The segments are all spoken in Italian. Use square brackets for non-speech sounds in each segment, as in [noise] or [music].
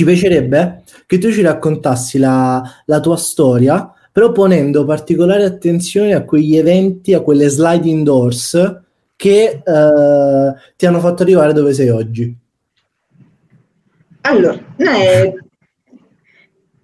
ci piacerebbe che tu ci raccontassi la, la tua storia, però ponendo particolare attenzione a quegli eventi, a quelle sliding doors che eh, ti hanno fatto arrivare dove sei oggi. Allora, eh,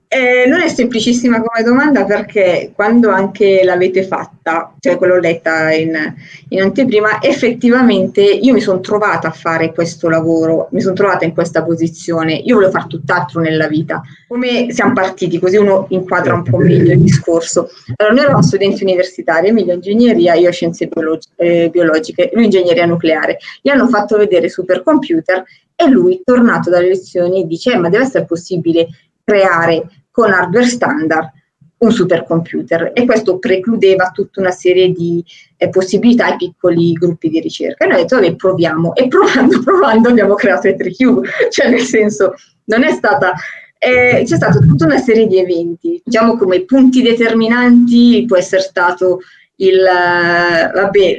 eh, semplicissima come domanda perché quando anche l'avete fatta, cioè quello letta in, in anteprima, effettivamente io mi sono trovata a fare questo lavoro, mi sono trovata in questa posizione, io volevo fare tutt'altro nella vita. Come siamo partiti, così uno inquadra un po' meglio il discorso. Allora, noi eravamo studenti universitari, Emilio ingegneria, io scienze biologi- eh, biologiche, lui ingegneria nucleare. Gli hanno fatto vedere supercomputer e lui, tornato dalle lezioni, dice: eh, Ma deve essere possibile creare con hardware standard un supercomputer e questo precludeva tutta una serie di eh, possibilità ai piccoli gruppi di ricerca. E noi abbiamo detto, vabbè, proviamo. E [laughs] provando, provando abbiamo creato E3Cube, cioè nel senso, non è stata... Eh, c'è stata tutta una serie di eventi, diciamo come punti determinanti può essere stato il, uh, vabbè,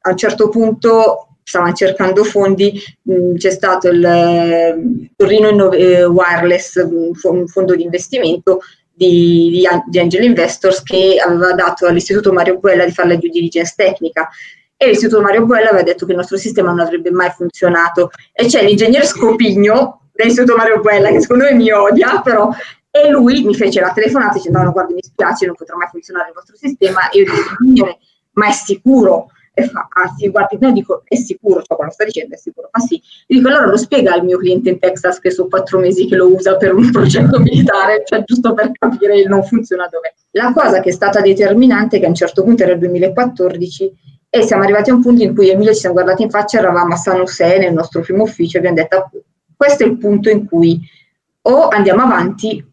a un certo punto stavano cercando fondi, mh, c'è stato il eh, Torino eh, Wireless, un fondo di investimento di, di, Angel Investors che aveva dato all'Istituto Mario Guella di fare la due diligence tecnica. E l'Istituto Mario Guella aveva detto che il nostro sistema non avrebbe mai funzionato. E c'è l'ingegnere Scopigno dell'Istituto Mario Guella che secondo me mi odia però e lui mi fece la telefonata dicendo no, guardi mi spiace non potrà mai funzionare il vostro sistema. E io dico ma è sicuro e fa, ah sì, guardi, no, dico, è sicuro, ciò che lo sta dicendo, è sicuro, ma sì. Io dico, allora lo spiega al mio cliente in Texas che sono quattro mesi che lo usa per un progetto militare, cioè giusto per capire il non funziona dove. La cosa che è stata determinante, che a un certo punto era il 2014, e siamo arrivati a un punto in cui Emilio ci siamo guardati in faccia, eravamo a San José nel nostro primo ufficio e abbiamo detto, questo è il punto in cui o andiamo avanti,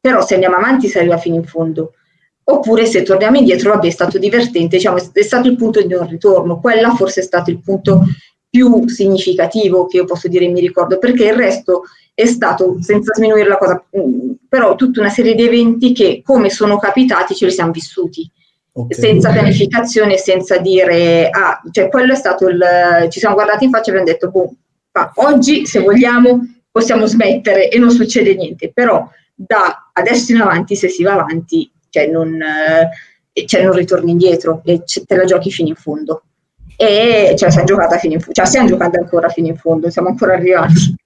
però se andiamo avanti si arriva fino in fondo Oppure se torniamo indietro, vabbè, è stato divertente, diciamo, è stato il punto di non ritorno. Quella forse è stato il punto più significativo che io posso dire mi ricordo, perché il resto è stato, senza sminuire la cosa, mm, però tutta una serie di eventi che come sono capitati ce li siamo vissuti. Okay. senza pianificazione, senza dire, ah, cioè quello è stato il, ci siamo guardati in faccia e abbiamo detto, boh, oggi se vogliamo possiamo smettere e non succede niente, però da adesso in avanti, se si va avanti, cioè non, eh, cioè non ritorni indietro te la giochi fino in fondo. E cioè, si è giocata fino in fondo, cioè stiamo giocando ancora fino in fondo, siamo ancora arrivati.